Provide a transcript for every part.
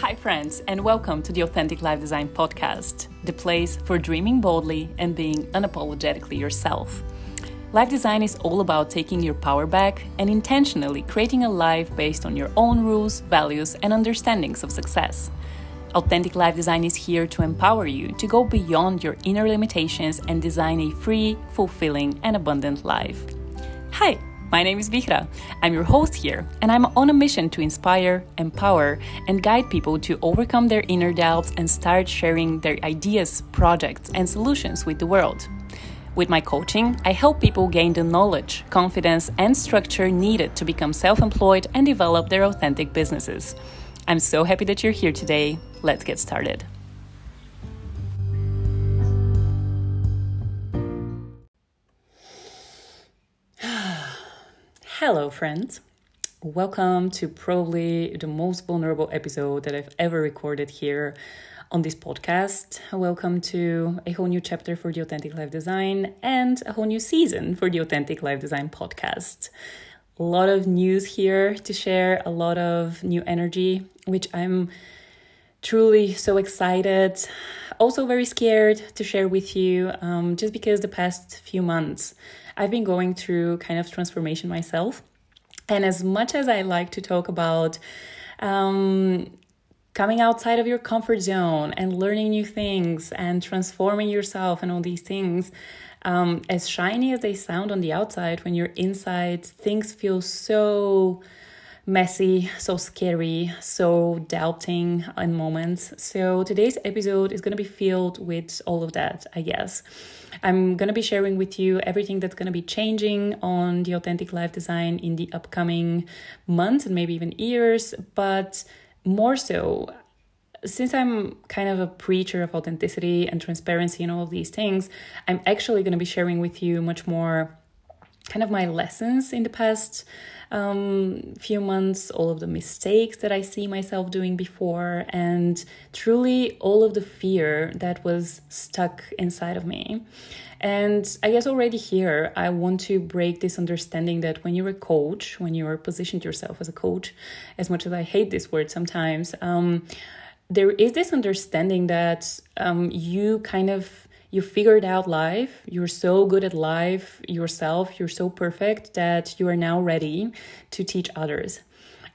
Hi, friends, and welcome to the Authentic Life Design Podcast, the place for dreaming boldly and being unapologetically yourself. Life design is all about taking your power back and intentionally creating a life based on your own rules, values, and understandings of success. Authentic Life Design is here to empower you to go beyond your inner limitations and design a free, fulfilling, and abundant life. Hi, my name is Vihra. I'm your host here, and I'm on a mission to inspire, empower, and guide people to overcome their inner doubts and start sharing their ideas, projects, and solutions with the world. With my coaching, I help people gain the knowledge, confidence, and structure needed to become self employed and develop their authentic businesses. I'm so happy that you're here today. Let's get started. Hello, friends. Welcome to probably the most vulnerable episode that I've ever recorded here on this podcast. Welcome to a whole new chapter for the Authentic Life Design and a whole new season for the Authentic Life Design podcast. A lot of news here to share, a lot of new energy, which I'm truly so excited. Also, very scared to share with you, um, just because the past few months I've been going through kind of transformation myself. And as much as I like to talk about um, coming outside of your comfort zone and learning new things and transforming yourself and all these things, um, as shiny as they sound on the outside, when you're inside, things feel so messy, so scary, so doubting in moments. So today's episode is going to be filled with all of that, I guess. I'm going to be sharing with you everything that's going to be changing on the authentic life design in the upcoming months and maybe even years, but more so since I'm kind of a preacher of authenticity and transparency and all of these things, I'm actually going to be sharing with you much more kind of my lessons in the past um, few months, all of the mistakes that I see myself doing before, and truly all of the fear that was stuck inside of me. And I guess already here, I want to break this understanding that when you're a coach, when you're positioned yourself as a coach, as much as I hate this word sometimes, um, there is this understanding that um, you kind of you figured out life, you're so good at life yourself, you're so perfect that you are now ready to teach others.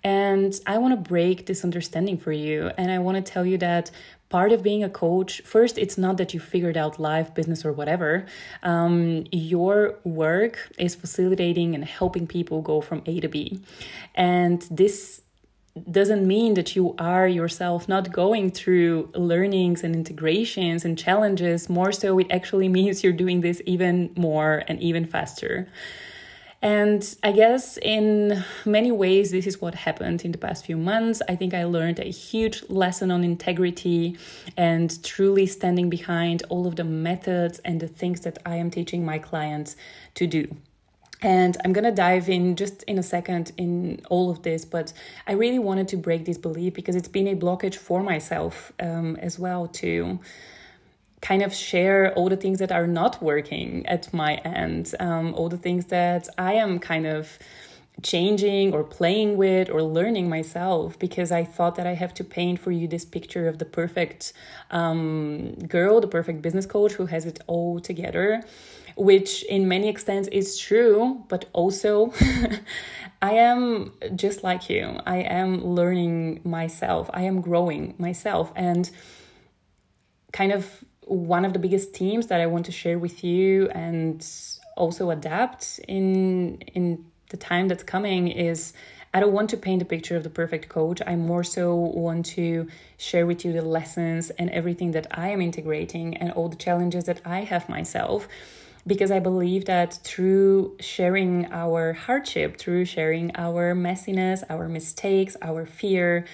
And I want to break this understanding for you. And I want to tell you that part of being a coach, first, it's not that you figured out life, business, or whatever. Um, your work is facilitating and helping people go from A to B. And this doesn't mean that you are yourself not going through learnings and integrations and challenges. More so, it actually means you're doing this even more and even faster. And I guess in many ways, this is what happened in the past few months. I think I learned a huge lesson on integrity and truly standing behind all of the methods and the things that I am teaching my clients to do. And I'm to dive in just in a second in all of this, but I really wanted to break this belief because it's been a blockage for myself um, as well to kind of share all the things that are not working at my end, um, all the things that I am kind of changing or playing with or learning myself because I thought that I have to paint for you this picture of the perfect um, girl, the perfect business coach who has it all together which in many extents is true, but also I am just like you. I am learning myself, I am growing myself. And kind of one of the biggest themes that I want to share with you and also adapt in in the time that's coming is I don't want to paint a picture of the perfect coach. I more so want to share with you the lessons and everything that I am integrating and all the challenges that I have myself because I believe that through sharing our hardship, through sharing our messiness, our mistakes, our fear,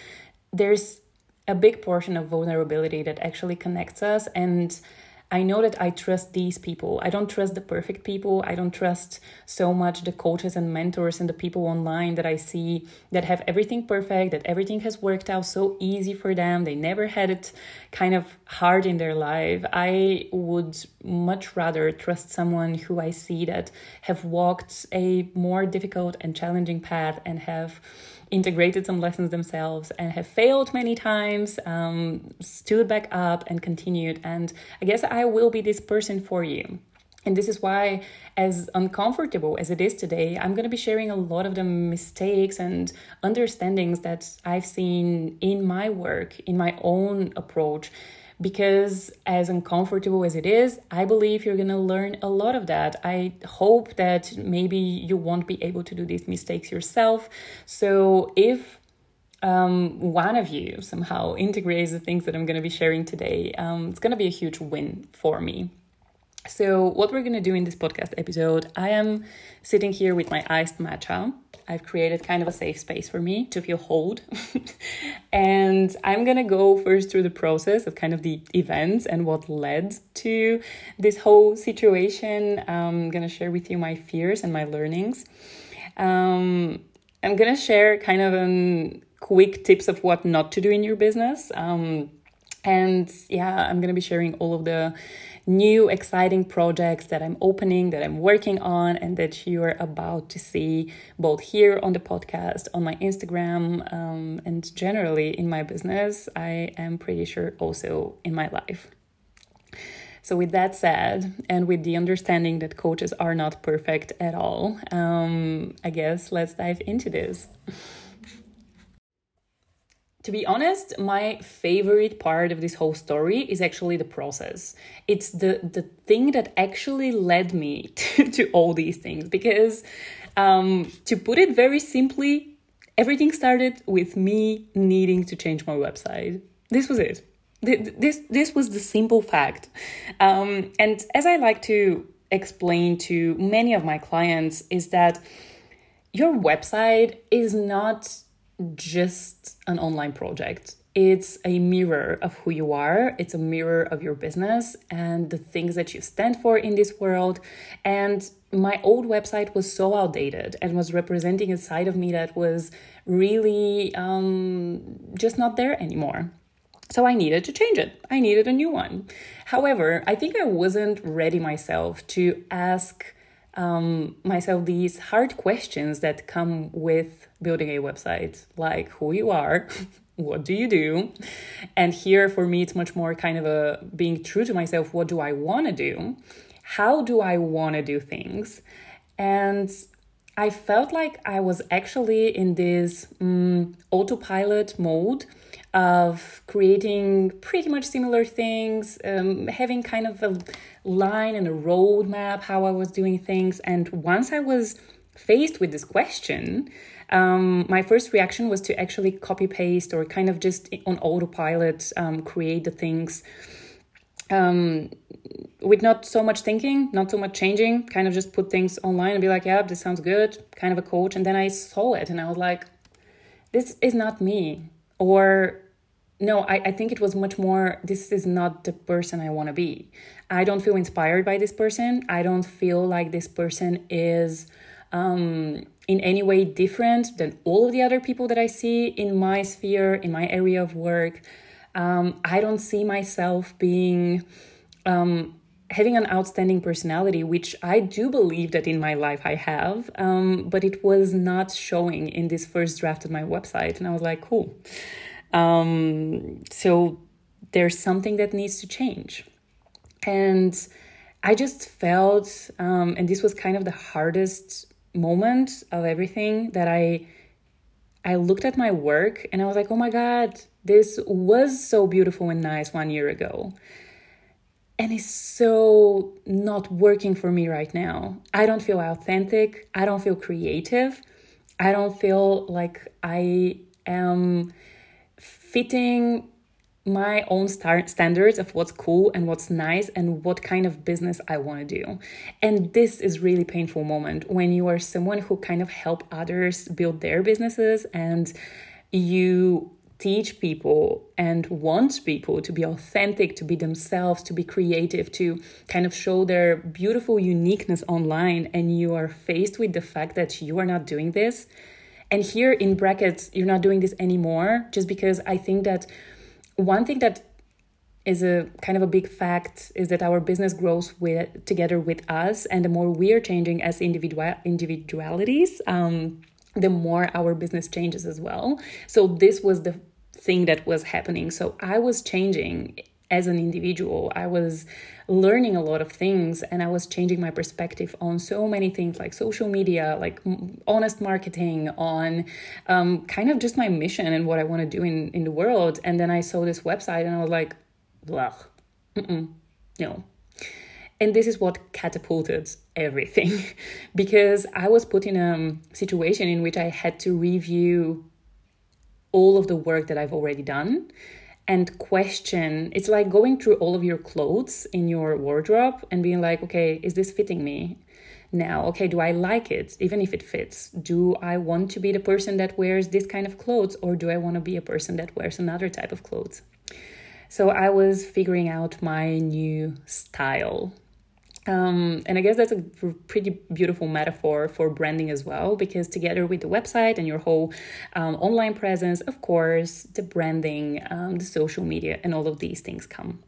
there's a big portion of vulnerability that actually connects us. And I know that I trust these people. I don't trust the perfect people. I don't trust so much the coaches and mentors and the people online that I see that have everything perfect, that everything has worked out so easy for them. They never had it kind of hard in their life. I would much rather trust someone who I see that have walked a more difficult and challenging path and have integrated some lessons themselves and have failed many times, um, stood back up and continued. And I guess I will be this person for you. And this is why, as uncomfortable as it is today, I'm going to be sharing a lot of the mistakes and understandings that I've seen in my work, in my own approach, because as uncomfortable as it is, I believe you're going to learn a lot of that. I hope that maybe you won't be able to do these mistakes yourself. So if um, one of you somehow integrates the things that I'm going to be sharing today, um, it's going to be a huge win for me. So, what we're going to do in this podcast episode, I am sitting here with my iced matcha. I've created kind of a safe space for me to feel hold. and I'm going to go first through the process of kind of the events and what led to this whole situation. I'm going to share with you my fears and my learnings. Um, I'm going to share kind of um, quick tips of what not to do in your business. Um, and yeah, I'm going to be sharing all of the new exciting projects that I'm opening, that I'm working on, and that you're about to see both here on the podcast, on my Instagram, um, and generally in my business. I am pretty sure also in my life. So, with that said, and with the understanding that coaches are not perfect at all, um, I guess let's dive into this to be honest, my favorite part of this whole story is actually the process. It's the the thing that actually led me to, to all these things because um, to put it very simply, everything started with me needing to change my website. This was it. This this was the simple fact. Um, and as I like to explain to many of my clients is that your website is not just an online project. It's a mirror of who you are, it's a mirror of your business and the things that you stand for in this world. And my old website was so outdated and was representing a side of me that was really um, just not there anymore. So I needed to change it. I needed a new one. However, I think I wasn't ready myself to ask um, myself these hard questions that come with building a website, like who you are, what do you do, and here for me it's much more kind of a being true to myself. What do I want to do? How do I want to do things? And I felt like I was actually in this um, autopilot mode of creating pretty much similar things, um, having kind of a line and a roadmap how I was doing things. And once I was faced with this question, um, my first reaction was to actually copy paste or kind of just on autopilot um, create the things um, with not so much thinking, not so much changing, kind of just put things online and be like, yeah, this sounds good, kind of a coach. And then I saw it and I was like, this is not me. Or no, I, I think it was much more, this is not the person I want to be. I don't feel inspired by this person. I don't feel like this person is um, in any way different than all of the other people that I see in my sphere, in my area of work. Um, I don't see myself being um, having an outstanding personality, which I do believe that in my life I have, um, but it was not showing in this first draft of my website. And I was like, cool. Um, so there's something that needs to change. And I just felt, um, and this was kind of the hardest moment of everything that I I looked at my work and I was like, oh my God, this was so beautiful and nice one year ago. And it's so not working for me right now. I don't feel authentic. I don't feel creative. I don't feel like I am fitting my own star- standards of what's cool and what's nice and what kind of business I want to do. And this is really painful moment when you are someone who kind of help others build their businesses and you teach people and want people to be authentic, to be themselves, to be creative, to kind of show their beautiful uniqueness online, and you are faced with the fact that you are not doing this. And here in brackets, you're not doing this anymore, just because I think that one thing that is a kind of a big fact is that our business grows with together with us and the more we are changing as individual individualities um, the more our business changes as well so this was the thing that was happening. So I was changing as an individual. I was learning a lot of things and I was changing my perspective on so many things like social media, like honest marketing, on um, kind of just my mission and what I want to do in, in the world. And then I saw this website and I was like, blah, no. And this is what catapulted everything because I was put in a situation in which I had to review all of the work that I've already done and question. It's like going through all of your clothes in your wardrobe and being like, okay, is this fitting me? Now, okay, do I like it, even if it fits? Do I want to be the person that wears this kind of clothes, or do I want to be a person that wears another type of clothes? So I was figuring out my new style um, and I guess that's a pretty beautiful metaphor for branding as well, because together with the website and your whole um, online presence, of course, the branding, um, the social media, and all of these things come.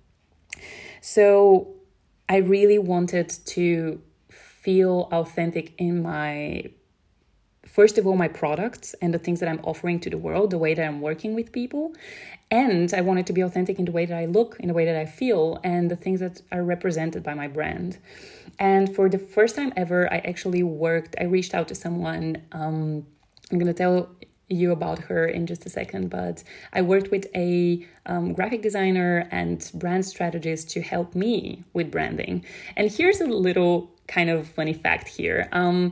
So I really wanted to feel authentic in my first of all my products and the things that i'm offering to the world the way that i'm working with people and I wanted to be authentic in the way that I look, in the way that I feel, and the things that are represented by my brand. And for the first time ever, I actually worked, I reached out to someone. Um, I'm going to tell you about her in just a second, but I worked with a um, graphic designer and brand strategist to help me with branding. And here's a little kind of funny fact here. Um,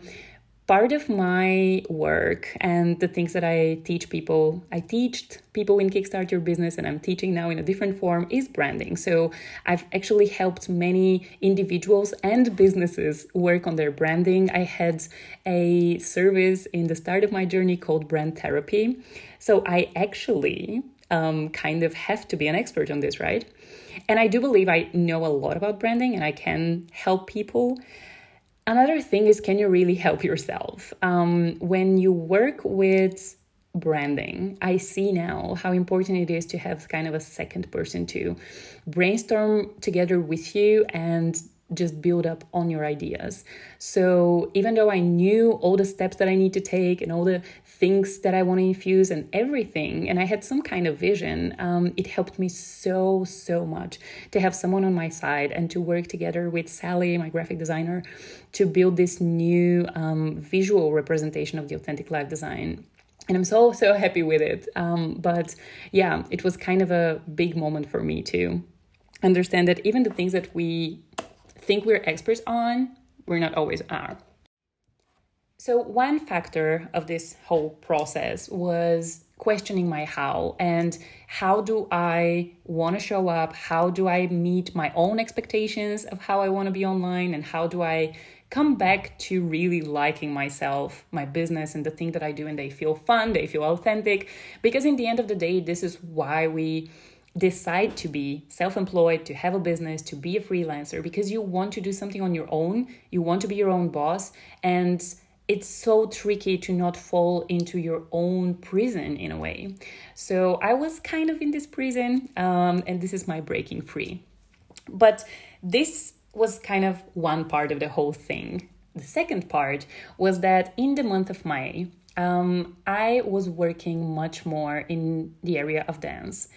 part of my work and the things that I teach people, I teached people in Kickstart Your Business and I'm teaching now in a different form is branding. So I've actually helped many individuals and businesses work on their branding. I had a service in the start of my journey called Brand Therapy. So I actually um, kind of have to be an expert on this, right? And I do believe I know a lot about branding and I can help people. Another thing is, can you really help yourself? Um, when you work with branding, I see now how important it is to have kind of a second person to brainstorm together with you and just build up on your ideas. So even though I knew all the steps that I need to take and all the things that I want to infuse and everything, and I had some kind of vision, um, it helped me so, so much to have someone on my side and to work together with Sally, my graphic designer, to build this new um, visual representation of the authentic life design and I'm so so happy with it. Um, but yeah, it was kind of a big moment for me to understand that even the things that we think we're experts on, we're not always are. So, one factor of this whole process was questioning my how and how do I want to show up? How do I meet my own expectations of how I want to be online? And how do I come back to really liking myself, my business, and the thing that I do? And they feel fun, they feel authentic. Because in the end of the day, this is why we decide to be self employed, to have a business, to be a freelancer, because you want to do something on your own, you want to be your own boss, and it's so tricky to not fall into your own prison in a way. So I was kind of in this prison, um, and this is my breaking free. But this was kind of one part of the whole thing. The second part was that in the month of May, um, I was working much more in the area of dance.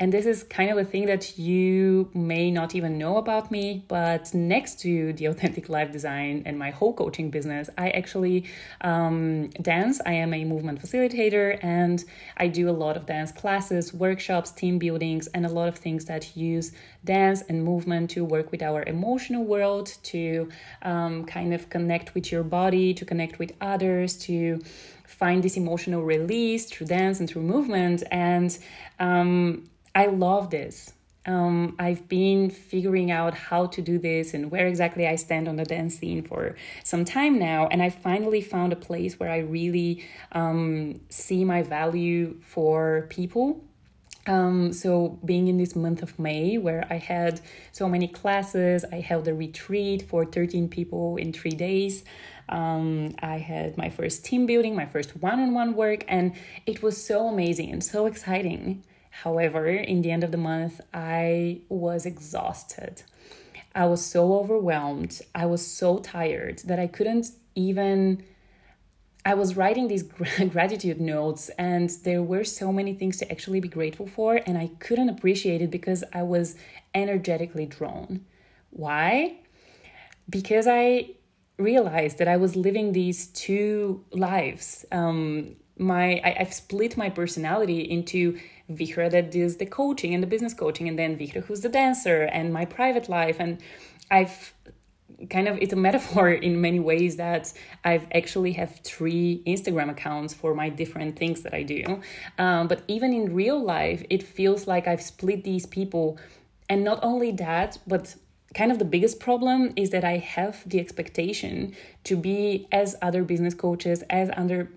And this is kind of a thing that you may not even know about me, but next to the authentic life design and my whole coaching business, I actually um, dance. I am a movement facilitator and I do a lot of dance classes, workshops, team buildings, and a lot of things that use dance and movement to work with our emotional world, to um, kind of connect with your body, to connect with others, to find this emotional release through dance and through movement. And um, I love this. um, I've been figuring out how to do this and where exactly I stand on the dance scene for some time now. And I finally found a place where I really um, see my value for people. Um, so, being in this month of May, where I had so many classes, I held a retreat for 13 people in three days. Um, I had my first team building, my first one on one work, and it was so amazing and so exciting. However, in the end of the month, I was exhausted. I was so overwhelmed. I was so tired that I couldn't even. I was writing these gratitude notes, and there were so many things to actually be grateful for, and I couldn't appreciate it because I was energetically drawn. Why? Because I realized that I was living these two lives. Um, my I, have split my personality into Vihra that does the coaching and the business coaching, and then Vihra who's the dancer and my private life. And I've kind of it's a metaphor in many ways that I've actually have three Instagram accounts for my different things that I do. Um, but even in real life, it feels like I've split these people. And not only that, but kind of the biggest problem is that I have the expectation to be as other business coaches, as other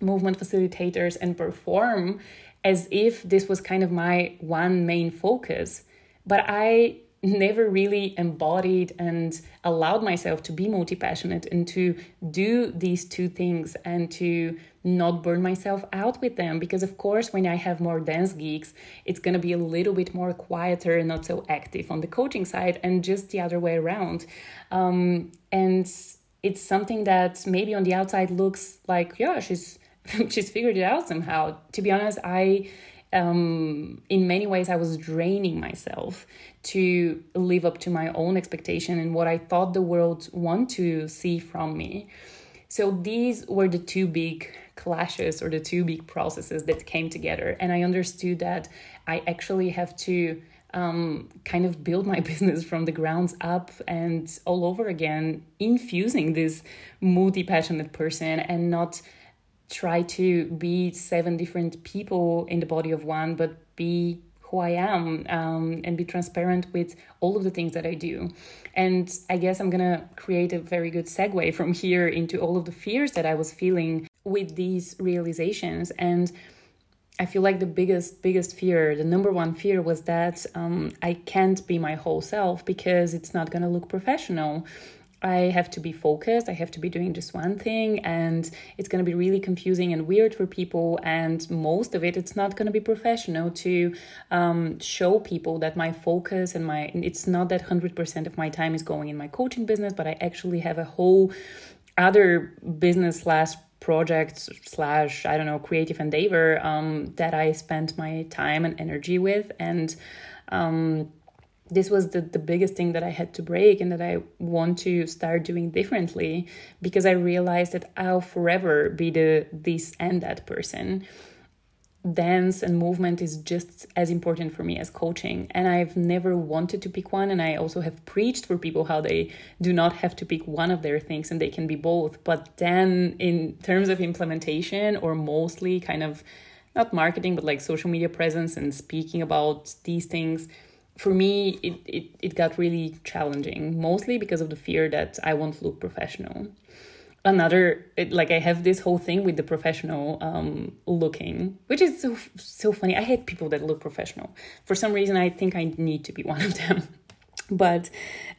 movement facilitators, and perform as if this was kind of my one main focus. But I never really embodied and allowed myself to be multi passionate and to do these two things and to not burn myself out with them. Because, of course, when I have more dance geeks, it's going to be a little bit more quieter and not so active on the coaching side, and just the other way around. Um, and it's something that maybe on the outside looks like, yeah, she's she's figured it out somehow. To be honest, I um, in many ways I was draining myself to live up to my own expectation and what I thought the world want to see from me. So these were the two big clashes or the two big processes that came together, and I understood that I actually have to um, kind of build my business from the grounds up and all over again, infusing this multi passionate person and not try to be seven different people in the body of one, but be who I am um, and be transparent with all of the things that I do. And I guess I'm gonna create a very good segue from here into all of the fears that I was feeling with these realizations. And I feel like the biggest, biggest fear, the number one fear was that um, I can't be my whole self because it's not gonna look professional. I have to be focused, I have to be doing just one thing, and it's going to be really confusing and weird for people. And most of it, it's not going to be professional to um, show people that my focus and my it's not that 100% of my time is going in my coaching business, but I actually have a whole other business slash project slash I don't know creative endeavor um, that I spent my time and energy with and. Um, this was the, the biggest thing that I had to break and that I want to start doing differently because I realized that I'll forever be the this and that person. Dance and movement is just as important for me as coaching. And I've never wanted to pick one. And I also have preached for people how they do not have to pick one of their things and they can be both. But then, in terms of implementation, or mostly kind of not marketing, but like social media presence and speaking about these things, for me, it, it, it got really challenging, mostly because of the fear that I won't look professional. Another, it, like I have this whole thing with the professional um, looking, which is so so funny. I hate people that look professional. For some reason, I think I need to be one of them. But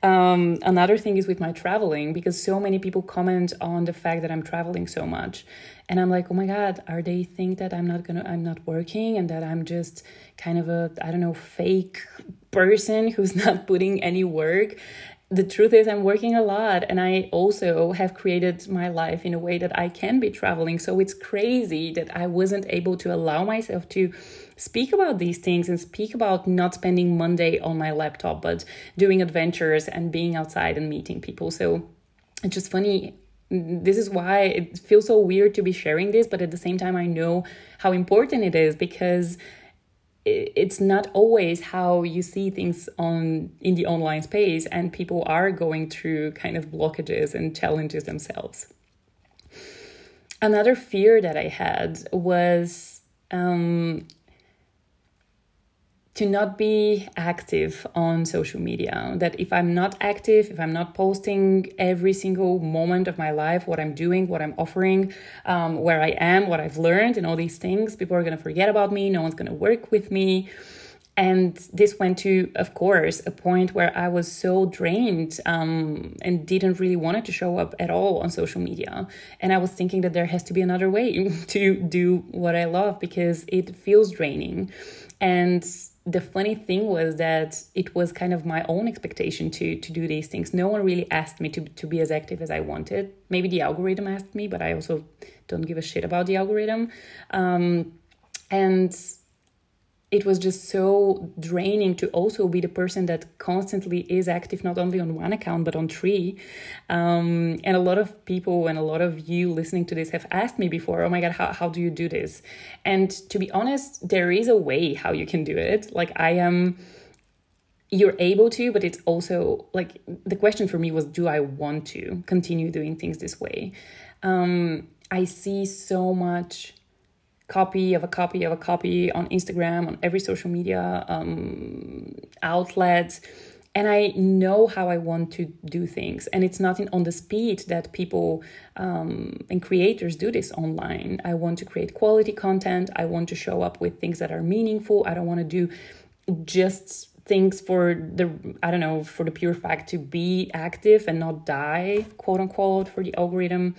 um, another thing is with my traveling because so many people comment on the fact that I'm traveling so much, and I'm like, oh my god, are they think that I'm not gonna, I'm not working, and that I'm just kind of a, I don't know, fake person who's not putting any work the truth is i'm working a lot and i also have created my life in a way that i can be traveling. So it's crazy that i wasn't able to allow myself to speak about these things and speak about not spending monday on my laptop but doing adventures and being outside and meeting people. So it's just funny. This is why it feels so weird to be sharing this but at the same time i know how important it is because it's not always how you see things on in the online space and people are going through kind of blockages and challenges themselves. Another fear that i had was um, to not be active on social media. That if I'm not active, if I'm not posting every single moment of my life, what I'm doing, what I'm offering, um, where I am, what I've learned, and all these things, people are to forget about me. No one's to work with me. And this went to, of course, a point where I was so drained um, and didn't really want to show up at all on social media. And I was thinking that there has to be another way to do what I love because it feels draining. And the funny thing was that it was kind of my own expectation to to do these things. No one really asked me to to be as active as I wanted. Maybe the algorithm asked me, but I also don't give a shit about the algorithm. Um, and it was just so draining to also be the person that constantly is active not only on one account but on three. Um, and a lot of people and a lot of you listening to this have asked me before oh my god how, how do you do this? And to be honest there is a way how you can do it. Like i am you're able to but it's also like the question for me was do i want to continue doing things this way? Um, i see so much copy of a copy of a copy on Instagram, on every social media um, outlet. And I know how I want to do things. And it's not in, on the speed that people um, and creators do this online. I want to create quality content. I want to show up with things that are meaningful. I don't want to do just things for the i don't know for the pure fact to be active and not die quote unquote for the algorithm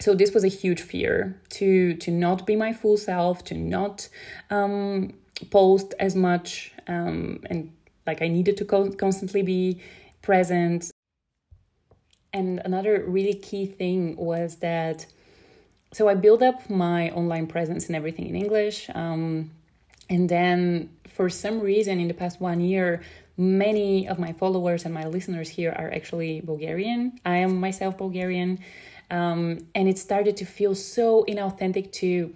so this was a huge fear to to not be my full self to not um, post as much um, and like i needed to co- constantly be present. And another really key thing was that so i built up my online presence and everything in english um, and then for some reason in the past one year many of my followers and my listeners here are actually bulgarian. I am myself bulgarian um, and it started to feel so inauthentic to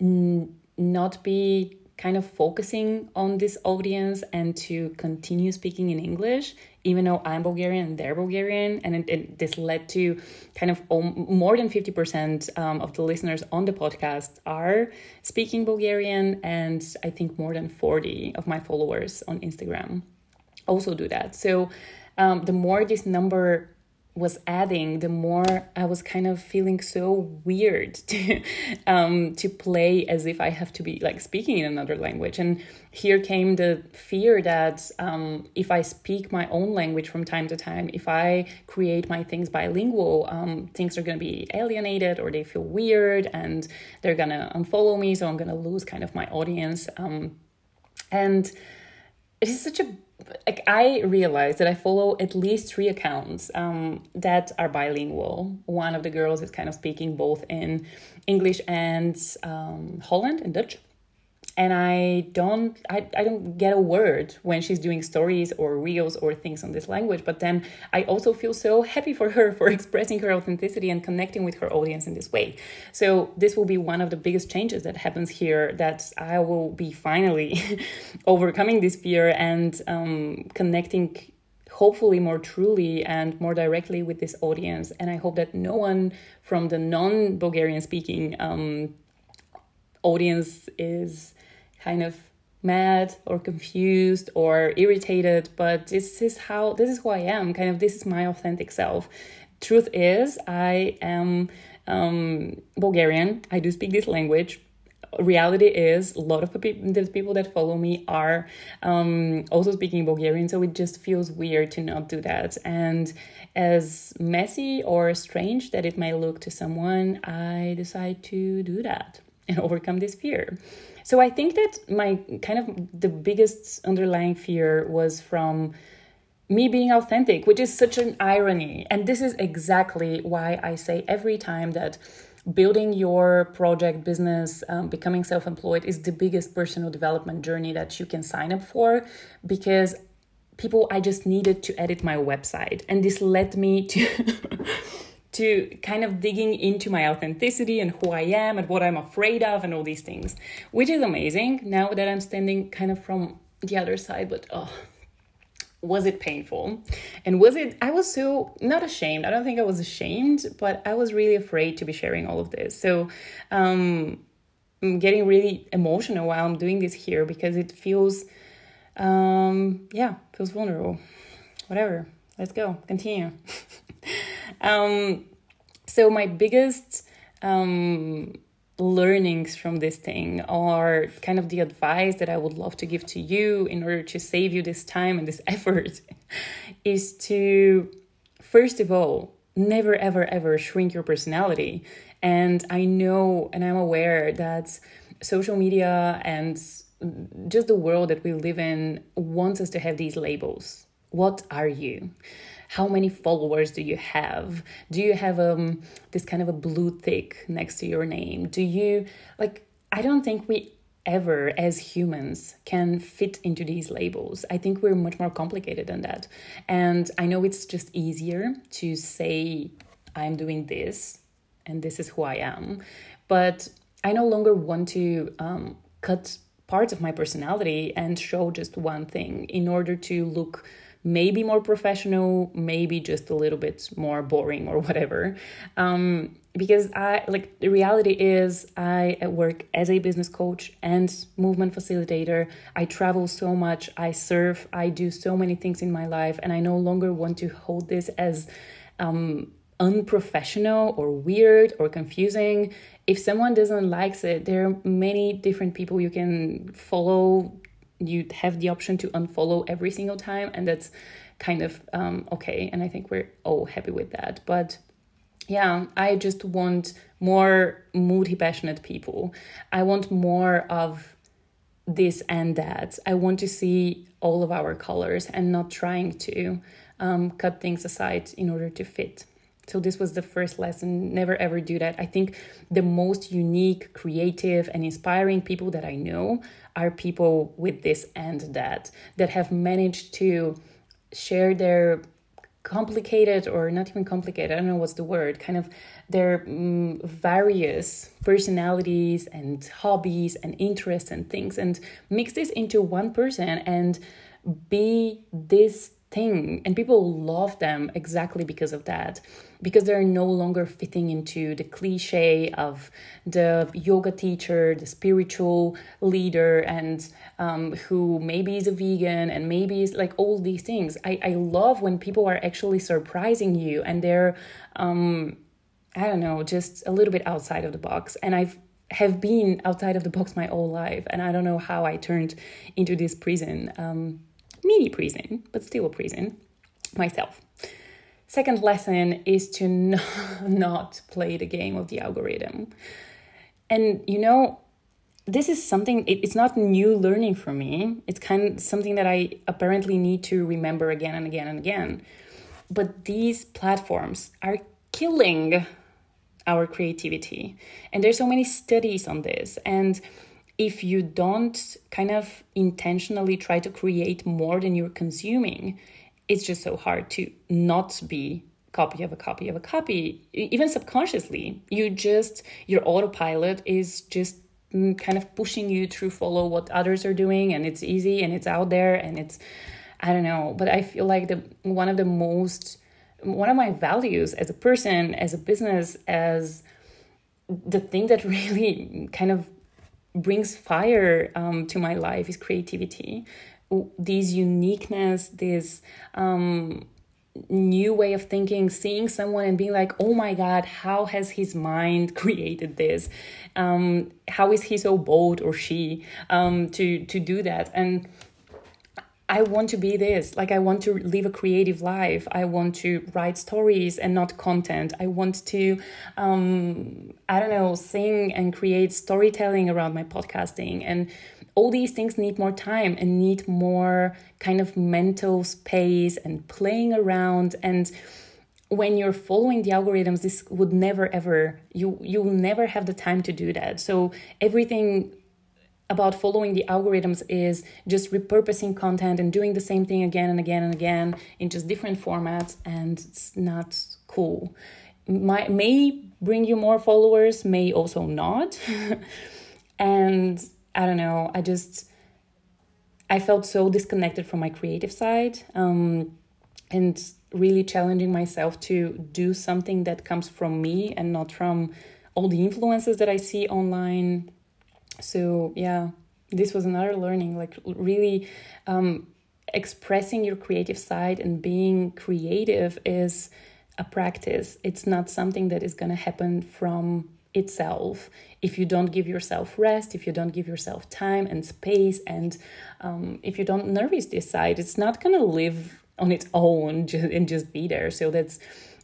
n- not be kind of focusing on this audience and to continue speaking in English, even though I'm Bulgarian and they're Bulgarian. And it, it, this led to kind of more than 50% um, of the listeners on the podcast are speaking Bulgarian. And I think more than 40 of my followers on Instagram also do that. So um, the more this number was adding, the more I was kind of feeling so weird to um, to play as if I have to be like speaking in another language. And here came the fear that um, if I speak my own language from time to time, if I create my things bilingual, um, things are to be alienated or they feel weird and they're to unfollow me. So I'm to lose kind of my audience. Um, and it is such a like I realized that I follow at least three accounts um, that are bilingual. One of the girls is kind of speaking both in English and um, Holland and Dutch and I don't I, I don't get a word when she's doing stories or reels or things on this language but then I also feel so happy for her for expressing her authenticity and connecting with her audience in this way. So this will be one of the biggest changes that happens here that I will be finally overcoming this fear and um, connecting hopefully more truly and more directly with this audience. And I hope that no one from the non-Bulgarian speaking um, audience is kind of mad or confused or irritated but this is how this is who i am kind of this is my authentic self. Truth is i am um, bulgarian. I do speak this language. Reality is a lot of the people that follow me are um, also speaking bulgarian so it just feels weird to not do that. And as messy or strange that it may look to someone i decide to do that and overcome this fear so I think that my kind of the biggest underlying fear was from me being authentic, which is such an irony. And this is exactly why I say every time that building your project business, um, becoming self employed is the biggest personal development journey that you can sign up for because people, I just needed to edit my website. And this led me to. to kind of digging into my authenticity and who I am and what I'm afraid of and all these things, which is amazing now that I'm standing kind of from the other side. But oh, was it painful? And was it, I was so not ashamed. I don't think I was ashamed, but I was really afraid to be sharing all of this. So, um, I'm getting really emotional while I'm doing this here because it feels um, yeah, feels vulnerable. Whatever. Let's go. Continue. um, so my biggest um, learnings from this thing are kind of the advice that I would love to give to you in order to save you this time and this effort is to first of all never ever ever shrink your personality and I know and I'm aware that social media and just the world that we live in wants us to have these labels what are you? How many followers do you have? Do you have um this kind of a blue tick next to your name? Do you like i don't think we ever as humans can fit into these labels. I think we're much more complicated than that. And i know it's just easier to say i'm doing this and this is who i am. But i no longer want to um, cut parts of my personality and show just one thing. In order to look maybe more professional, maybe just a little bit more boring or whatever. Um, because I like the reality is I work as a business coach and movement facilitator. I travel so much, I surf, I do so many things in my life, and I no longer want to hold this as um, unprofessional or weird or confusing. If someone doesn't likes it, there are many different people you can follow you have the option to unfollow every single time and that's kind of um, okay and i think we're all happy with that but yeah i just want more multi passionate people i want more of this and that i want to see all of our colors and not trying to um, cut things aside in order to fit so this was the first lesson. Never ever do that. I think the most unique, creative, and inspiring people that I know are people with this and that, that have managed to share their complicated or not even complicated, I don't know what's the word, kind of their um, various personalities and hobbies and interests and things and mix this into one person and be this thing. And people love them exactly because of that because they're no longer fitting into the cliche of the yoga teacher the spiritual leader and um, who maybe is a vegan and maybe is like all these things i, I love when people are actually surprising you and they're um, i don't know just a little bit outside of the box and i've have been outside of the box my whole life and i don't know how i turned into this prison um, mini prison, but still a prison myself. Second lesson is to not play the game of the algorithm. And you know, this is something it's not new learning for me. It's kind of something that I apparently need to remember again and again and again. But these platforms are killing our creativity. And there's so many studies on this and if you don't kind of intentionally try to create more than you're consuming, it's just so hard to not be copy of a copy of a copy. Even subconsciously you just your autopilot is just mm, kind of pushing you to follow what others are doing and it's easy and it's out there and it's i don't know but i feel like the one of the most one of my values as a person as a business as the thing that really kind of brings fire um, to my life is creativity this uniqueness this um, new way of thinking seeing someone and being like oh my god how has his mind created this um, how is he so bold or she um, to to do that and I want to be this. Like, I want to live a creative life. I want to write stories and not content. I want to, um, I don't know, sing and create storytelling around my podcasting. And all these things need more time and need more kind of mental space and playing around. And when you're following the algorithms, this would never ever, you, you'll never have the time to do that. So, everything about following the algorithms is just repurposing content and doing the same thing again and again and again in just different formats and it's not cool My, may bring you more followers may also not and i don't know i just i felt so disconnected from my creative side um, and really challenging myself to do something that comes from me and not from all the influences that i see online so yeah this was another learning, like really um, expressing your creative side and being creative is a practice. It's not something that is going to happen from itself if you don't give yourself rest if you don't give yourself time and space and um, if you don't nourish this side it's not going to live on its own and just be there. So that's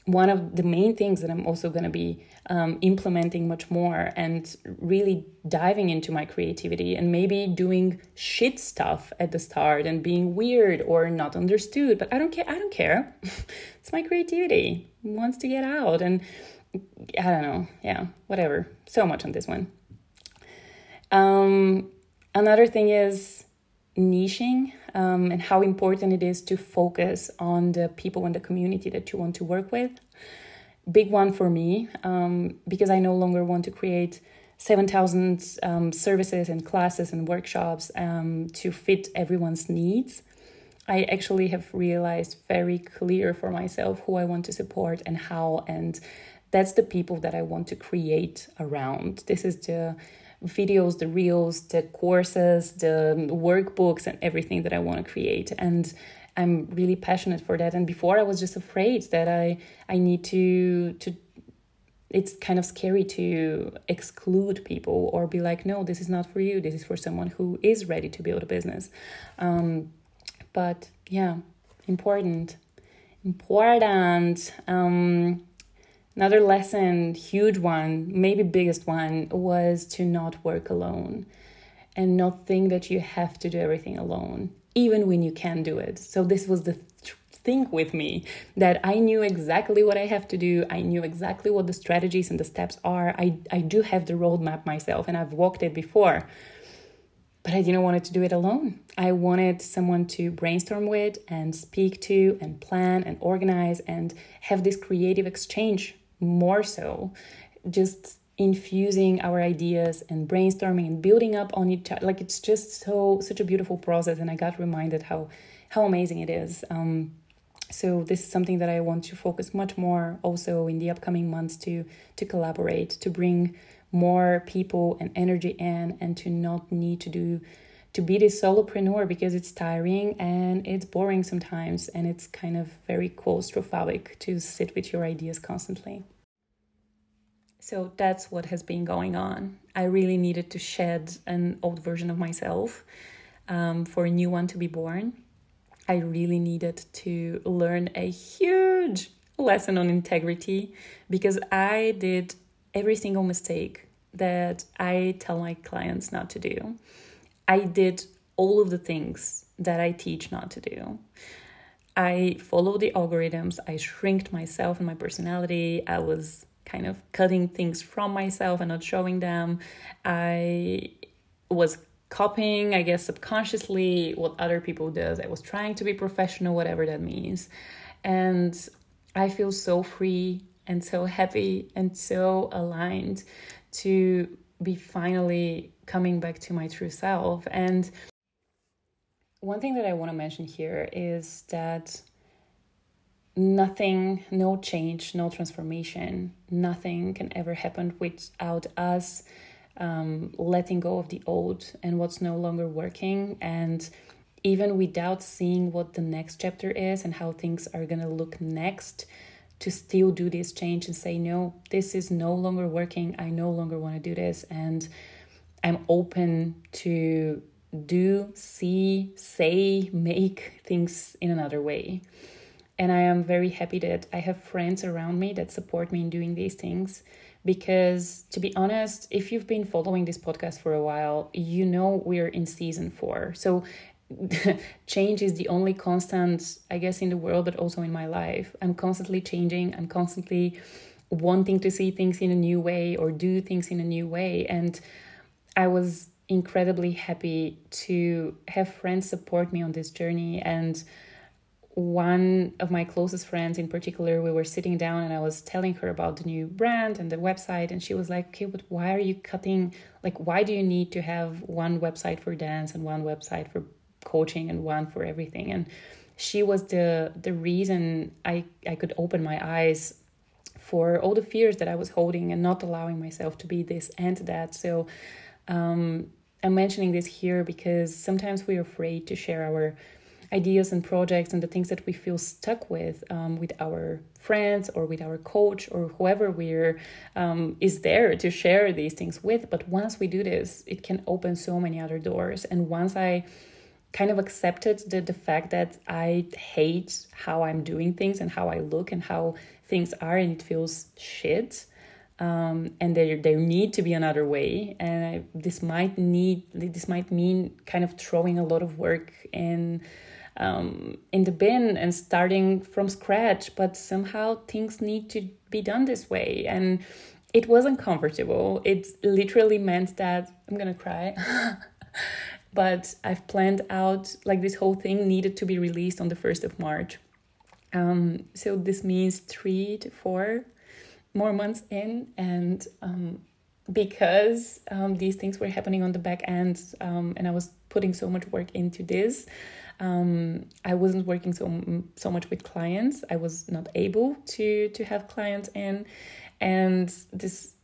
one of the main things that i'm also going to be um, implementing much more and really diving into my creativity and maybe doing shit stuff at the start and being weird or not understood but i don't care i don't care. It's my creativity. It wants to get out. And I don't know. Yeah, whatever. So much on this one. Um, another thing is niching um, and how important it is to focus on the people in the community that you want to work with. Big one for me um, because I no longer want to create 7,000 um, services and classes and workshops um, to fit everyone's needs. I actually have realized very clear for myself who I want to support and how and that's the people that I want to create around. This is the videos, the reels, the courses, the workbooks, and everything that I want to create. And I'm really passionate for that. And before I was just afraid that I I need to to it's kind of scary to exclude people or be like, no, this is not for you. This is for someone who is ready to build a business. Um, but yeah, important, important. Um, Another lesson, huge one, maybe biggest one, was to not work alone and not think that you have to do everything alone, even when you can do it. So, this was the th- thing with me that I knew exactly what I have to do. I knew exactly what the strategies and the steps are. I, I do have the roadmap myself and I've walked it before. But I didn't want to do it alone. I wanted someone to brainstorm with and speak to and plan and organize and have this creative exchange more so just infusing our ideas and brainstorming and building up on each other like it's just so such a beautiful process and i got reminded how how amazing it is um so this is something that i want to focus much more also in the upcoming months to to collaborate to bring more people and energy in and to not need to do to be this solopreneur because it's tiring and it's boring sometimes and it's kind of very claustrophobic to sit with your ideas constantly. So that's what has been going on. I really needed to shed an old version of myself um, for a new one to be born. I really needed to learn a huge lesson on integrity because I did every single mistake that I tell my clients not to do. I did all of the things that I teach not to do. I followed the algorithms, I shrinked myself and my personality. I was kind of cutting things from myself and not showing them. I was copying, I guess, subconsciously what other people does. I was trying to be professional, whatever that means. And I feel so free and so happy and so aligned to be finally coming back to my true self. And one thing that I want to mention here is that nothing, no change, no transformation, nothing can ever happen without us um, letting go of the old and what's no longer working. And even without seeing what the next chapter is and how things are going to look next, to still do this change and say, no, this is no longer working. I no longer want to do this. And I'm open to do, see, say, make things in another way. And I am very happy that I have friends around me that support me in doing these things. Because to be honest, if you've been following this podcast for a while, you know we're in season four. So change is the only constant, I guess, in the world, but also in my life. I'm constantly changing, I'm constantly wanting to see things in a new way or do things in a new way. And I was incredibly happy to have friends support me on this journey. And one of my closest friends in particular, we were sitting down and I was telling her about the new brand and the website. And she was like, okay, but why are you cutting? Like, why do you need to have one website for dance and one website for coaching and one for everything? And she was the the reason I, I could open my eyes for all the fears that I was holding and not allowing myself to be this and that. So um, I'm mentioning this here because sometimes we're afraid to share our ideas and projects and the things that we feel stuck with um, with our friends or with our coach or whoever we're um, is there to share these things with. But once we do this it can open so many other doors. And once i kind of accepted the, the fact that i hate how i'm doing things and how i look and how things are and it feels shit um, and there there need to be another way. And I, this might need this might mean kind of throwing a lot of work in um, in the bin and starting from scratch but somehow things need to be done this way. And it wasn't comfortable. It literally meant that i'm gonna cry but i've planned out like this whole thing needed to be released on the 1st of march. Um, so this means three to four more months in and um, because um, these things were happening on the back end um, and i was putting so much work into this um, i wasn't working so so much with clients. I was not able to to have clients in. And this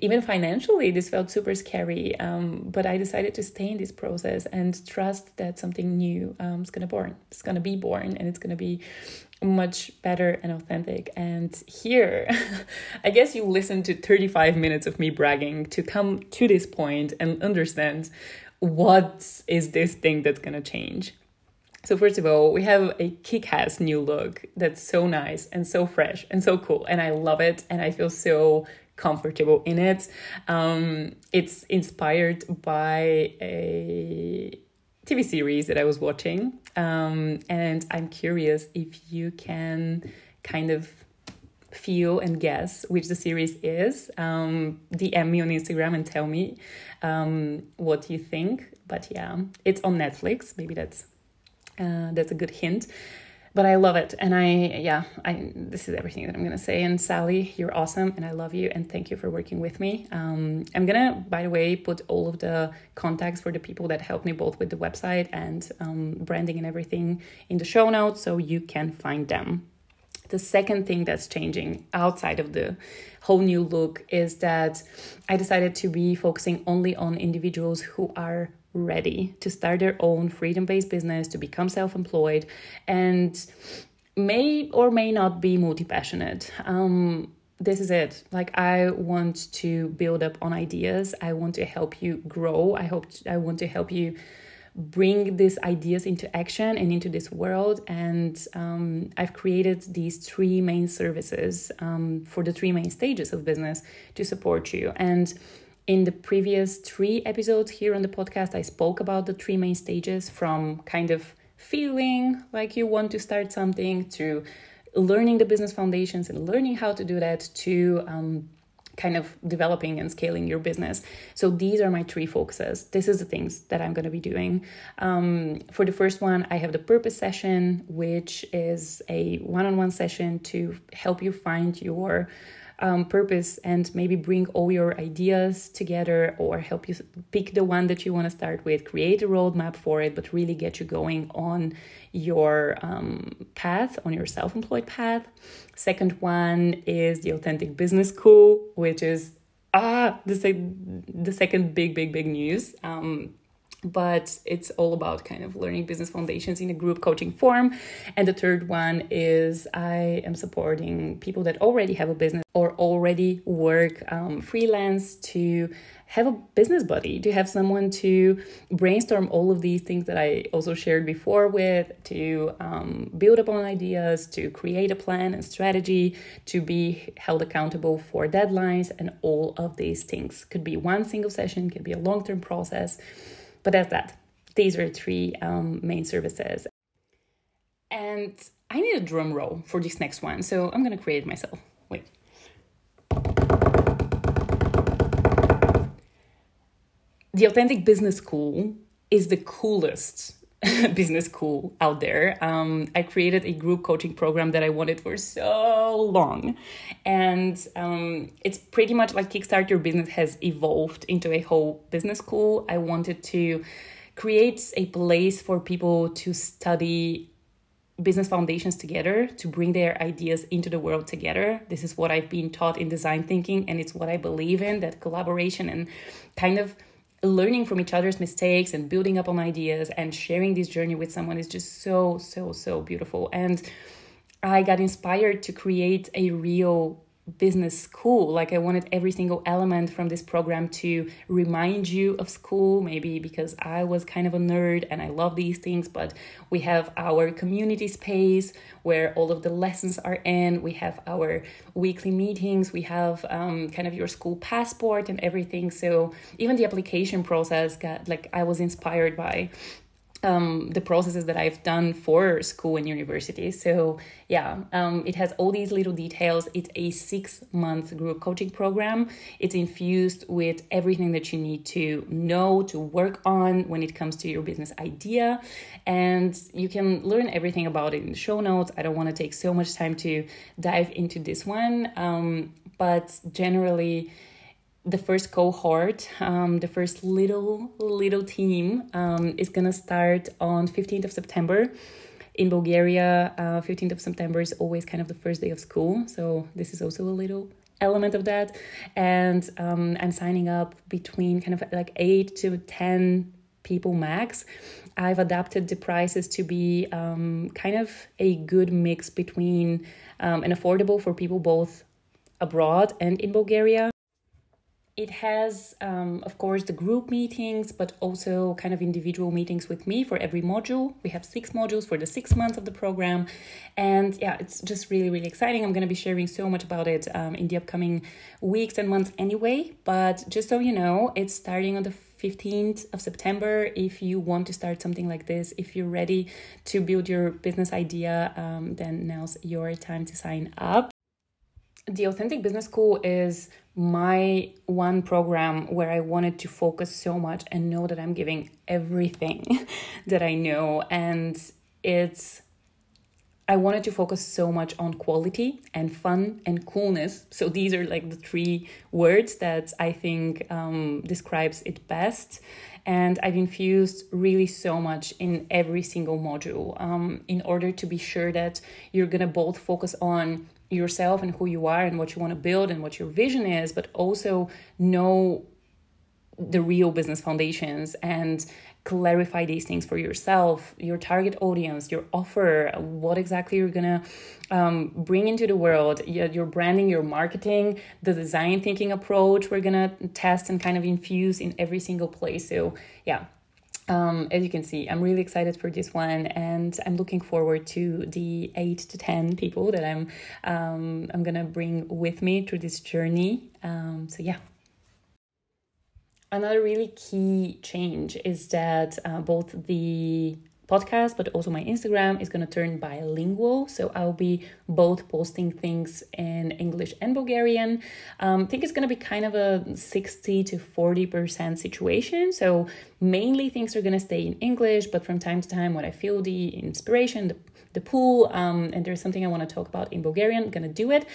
even financially this felt super scary. Um, but i decided to stay in this process and trust that something new um, is to born it's to be born and it's to be much better and authentic. And here i guess you listened to 35 minutes of me bragging to come to this point and understand what is this thing that's to change so first of all, we have a kick-ass new look that's so nice and so fresh and so cool, and I love it, and I feel so comfortable in it. Um, it's inspired by a TV series that I was watching, um, and I'm curious if you can kind of feel and guess which the series is. Um, DM me on Instagram and tell me um, what you think. But yeah, it's on Netflix. Maybe that's uh, that's a good hint but I love it. And I, yeah, I, this is everything that I'm going to say. And Sally, you're awesome and I love you and thank you for working with me. Um, I'm going to, by the way, put all of the contacts for the people that helped me both with the website and um, branding and everything in the show notes so you can find them. The second thing that's changing outside of the whole new look is that I decided to be focusing only on individuals who are ready to start their own freedom based business, to become self employed, and may or may not be multi passionate. Um, this is it. Like I want to build up on ideas. I want to help you grow. I hope I want to help you bring these ideas into action and into this world. And um, I've created these three main services um, for the three main stages of business to support you. And in the previous three episodes here on the podcast, I spoke about the three main stages from kind of feeling like you want to start something to learning the business foundations and learning how to do that to um, kind of developing and scaling your business. So these are my three focuses. This is the things that I'm going to be doing. Um, for the first one, I have the purpose session, which is a one on one session to help you find your um, purpose and maybe bring all your ideas together or help you pick the one that you want to start with, create a roadmap for it, but really get you going on your um, path, on your self employed path. Second one is the Authentic Business School, which is ah the, sec- the second big, big, big news. Um, but it's all about kind of learning business foundations in a group coaching form. And the third one is I am supporting people that already have a business or already work um, freelance to have a business buddy, to have someone to brainstorm all of these things that I also shared before with, to um, build upon ideas, to create a plan and strategy, to be held accountable for deadlines, and all of these things. Could be one single session, could be a long term process. But that's that. These are three um, main services. And I need a drum roll for this next one, so I'm gonna create it myself. Wait. The Authentic Business School is the coolest business school out there. Um, I created a group coaching program that I wanted for so long. And um, it's pretty much like Kickstart Your Business has evolved into a whole business school. I wanted to create a place for people to study business foundations together to bring their ideas into the world together. This is what I've been taught in design thinking, and it's what I believe in that collaboration and kind of learning from each other's mistakes and building up on ideas and sharing this journey with someone is just so so so beautiful. And i got inspired to create a real business school. Like I wanted every single element from this program to remind you of school, maybe because I was kind of a nerd and I love these things, but we have our community space where all of the lessons are in. We have our weekly meetings, we have um, kind of your school passport and everything. So even the application process got like I was inspired by um, the processes that I've done for school and university. So, yeah, um, it has all these little details. It's a six month group coaching program. It's infused with everything that you need to know, to work on when it comes to your business idea. And you can learn everything about it in the show notes. I don't want to take so much time to dive into this one, um, but generally, the first cohort, um, the first little little team um, is gonna start on 15th of September in Bulgaria. Uh, 15th of September is always kind of the first day of school, so this is also a little element of that. And um, I'm signing up between kind of like eight to ten people max. I've adapted the prices to be um, kind of a good mix between um, and affordable for people both abroad and in Bulgaria it has, um, of course, the group meetings, but also kind of individual meetings with me for every module. We have six modules for the six months of the program. And yeah, it's just really, really exciting. I'm going to be sharing so much about it um, in the upcoming weeks and months anyway. But just so you know, it's starting on the 15th of September. If you want to start something like this, if you're ready to build your business idea, um, then now's your time to sign up the Authentic Business School is my one program where I wanted to focus so much and know that I'm giving everything that I know. And it's, I wanted to focus so much on quality and fun and coolness. So these are like the three words that I think um, describes it best. And I've infused really so much in every single module um, in order to be sure that you're gonna both focus on yourself and who you are and what you want to build and what your vision is, but also know the real business foundations and clarify these things for yourself, your target audience, your offer, what exactly you're gonna um, bring into the world, your branding, your marketing, the design thinking approach we're gonna test and kind of infuse in every single place. So, yeah, um, as you can see, I'm really excited for this one, and I'm looking forward to the eight to ten people that I'm um, I'm gonna bring with me through this journey. Um, so yeah. Another really key change is that uh, both the podcast, but also my Instagram is going to turn bilingual. So I'll be both posting things in English and Bulgarian. Um, I think it's going to be kind of a 60 to 40% situation. So mainly things are going to stay in English, but from time to time, when I feel the inspiration, the the pool, um, and there's something I want to talk about in Bulgarian, I'm gonna do it.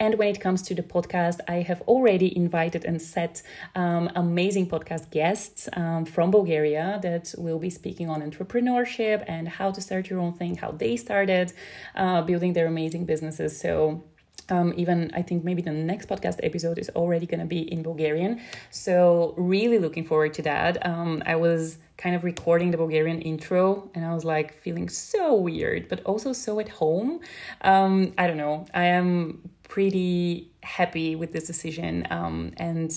And when it comes to the podcast, I have already invited and set um, amazing podcast guests um, from Bulgaria that will be speaking on entrepreneurship and how to start your own thing, how they started uh, building their amazing businesses. So um, even I think maybe the next podcast episode is already going to be in Bulgarian. So, really looking forward to that. Um, I was kind of recording the Bulgarian intro and I was like feeling so weird, but also so at home. Um, I don't know. I am pretty happy with this decision. Um, and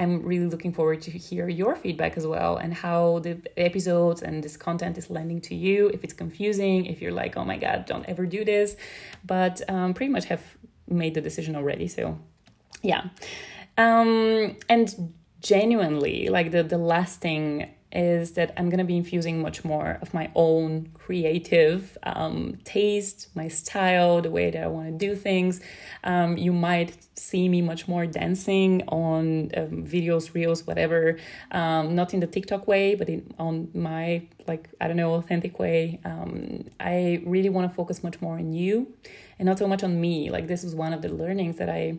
I'm really looking forward to hear your feedback as well and how the episodes and this content is landing to you. If it's confusing, if you're like, oh my God, don't ever do this. But um, pretty much have made the decision already. So, yeah. Um, and genuinely, like the, the last thing is that I'm gonna be infusing much more of my own creative um, taste, my style, the way that I want to do things. Um, you might see me much more dancing on um, videos, reels, whatever. Um, not in the TikTok way, but in, on my like I don't know authentic way. Um, I really want to focus much more on you, and not so much on me. Like this was one of the learnings that I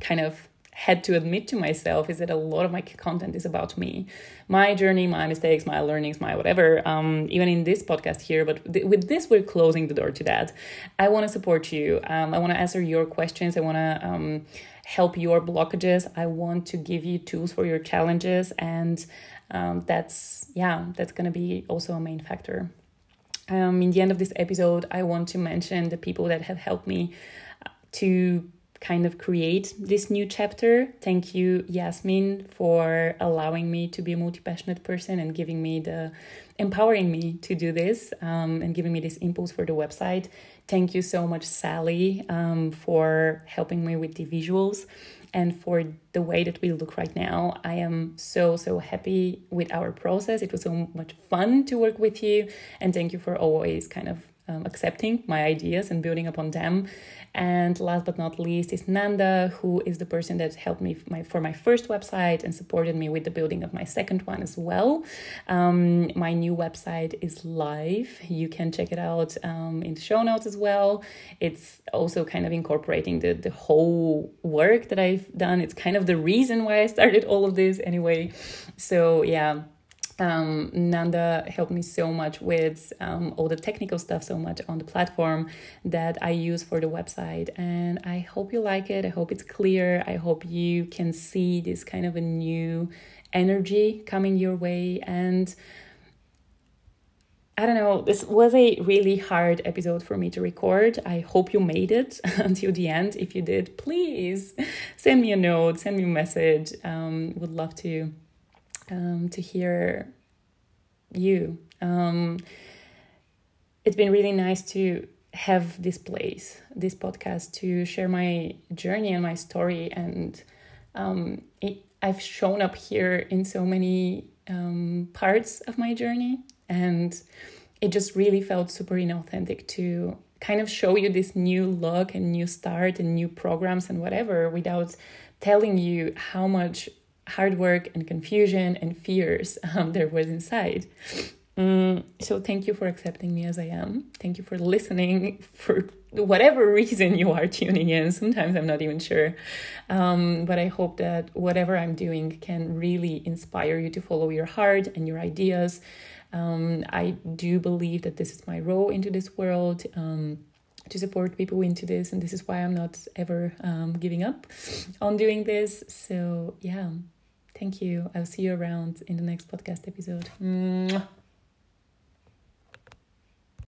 kind of had to admit to myself is that a lot of my content is about me, my journey, my mistakes, my learnings, my whatever. Um, even in this podcast here, but th- with this, we're closing the door to that. I want to support you. Um, I want to answer your questions. I want to um, help your blockages. I want to give you tools for your challenges. And um, that's, yeah, that's going to be also a main factor. Um, in the end of this episode, I want to mention the people that have helped me to kind of create this new chapter. Thank you, Yasmin, for allowing me to be a multi passionate person and giving me the empowering me to do this um, and giving me this impulse for the website. Thank you so much, Sally, um, for helping me with the visuals and for the way that we look right now. I am so, so happy with our process. It was so much fun to work with you. And thank you for always kind of um, accepting my ideas and building upon them. And last but not least is Nanda, who is the person that helped me for my, for my first website and supported me with the building of my second one as well. Um, my new website is live. You can check it out um, in the show notes as well. It's also kind of incorporating the, the whole work that I've done. It's kind of the reason why I started all of this anyway. So, yeah um, Nanda helped me so much with um, all the technical stuff so much on the platform that I use for the website. And I hope you like it. I hope it's clear. I hope you can see this kind of a new energy coming your way. And I don't know, this was a really hard episode for me to record. I hope you made it until the end. If you did, please send me a note, send me a message. Um, would love to um, to hear you. Um, it's been really nice to have this place, this podcast, to share my journey and my story. And um, it, I've shown up here in so many um, parts of my journey, and it just really felt super inauthentic to kind of show you this new look and new start and new programs and whatever without telling you how much hard work and confusion and fears um, there was inside. Mm, so thank you for accepting me as I am. Thank you for listening for whatever reason you are tuning in. Sometimes I'm not even sure. Um, but I hope that whatever I'm doing can really inspire you to follow your heart and your ideas. Um, I do believe that this is my role into this world. Um, to support people into this, and this is why I'm not ever um, giving up on doing this. So, yeah, thank you. I'll see you around in the next podcast episode. Mwah.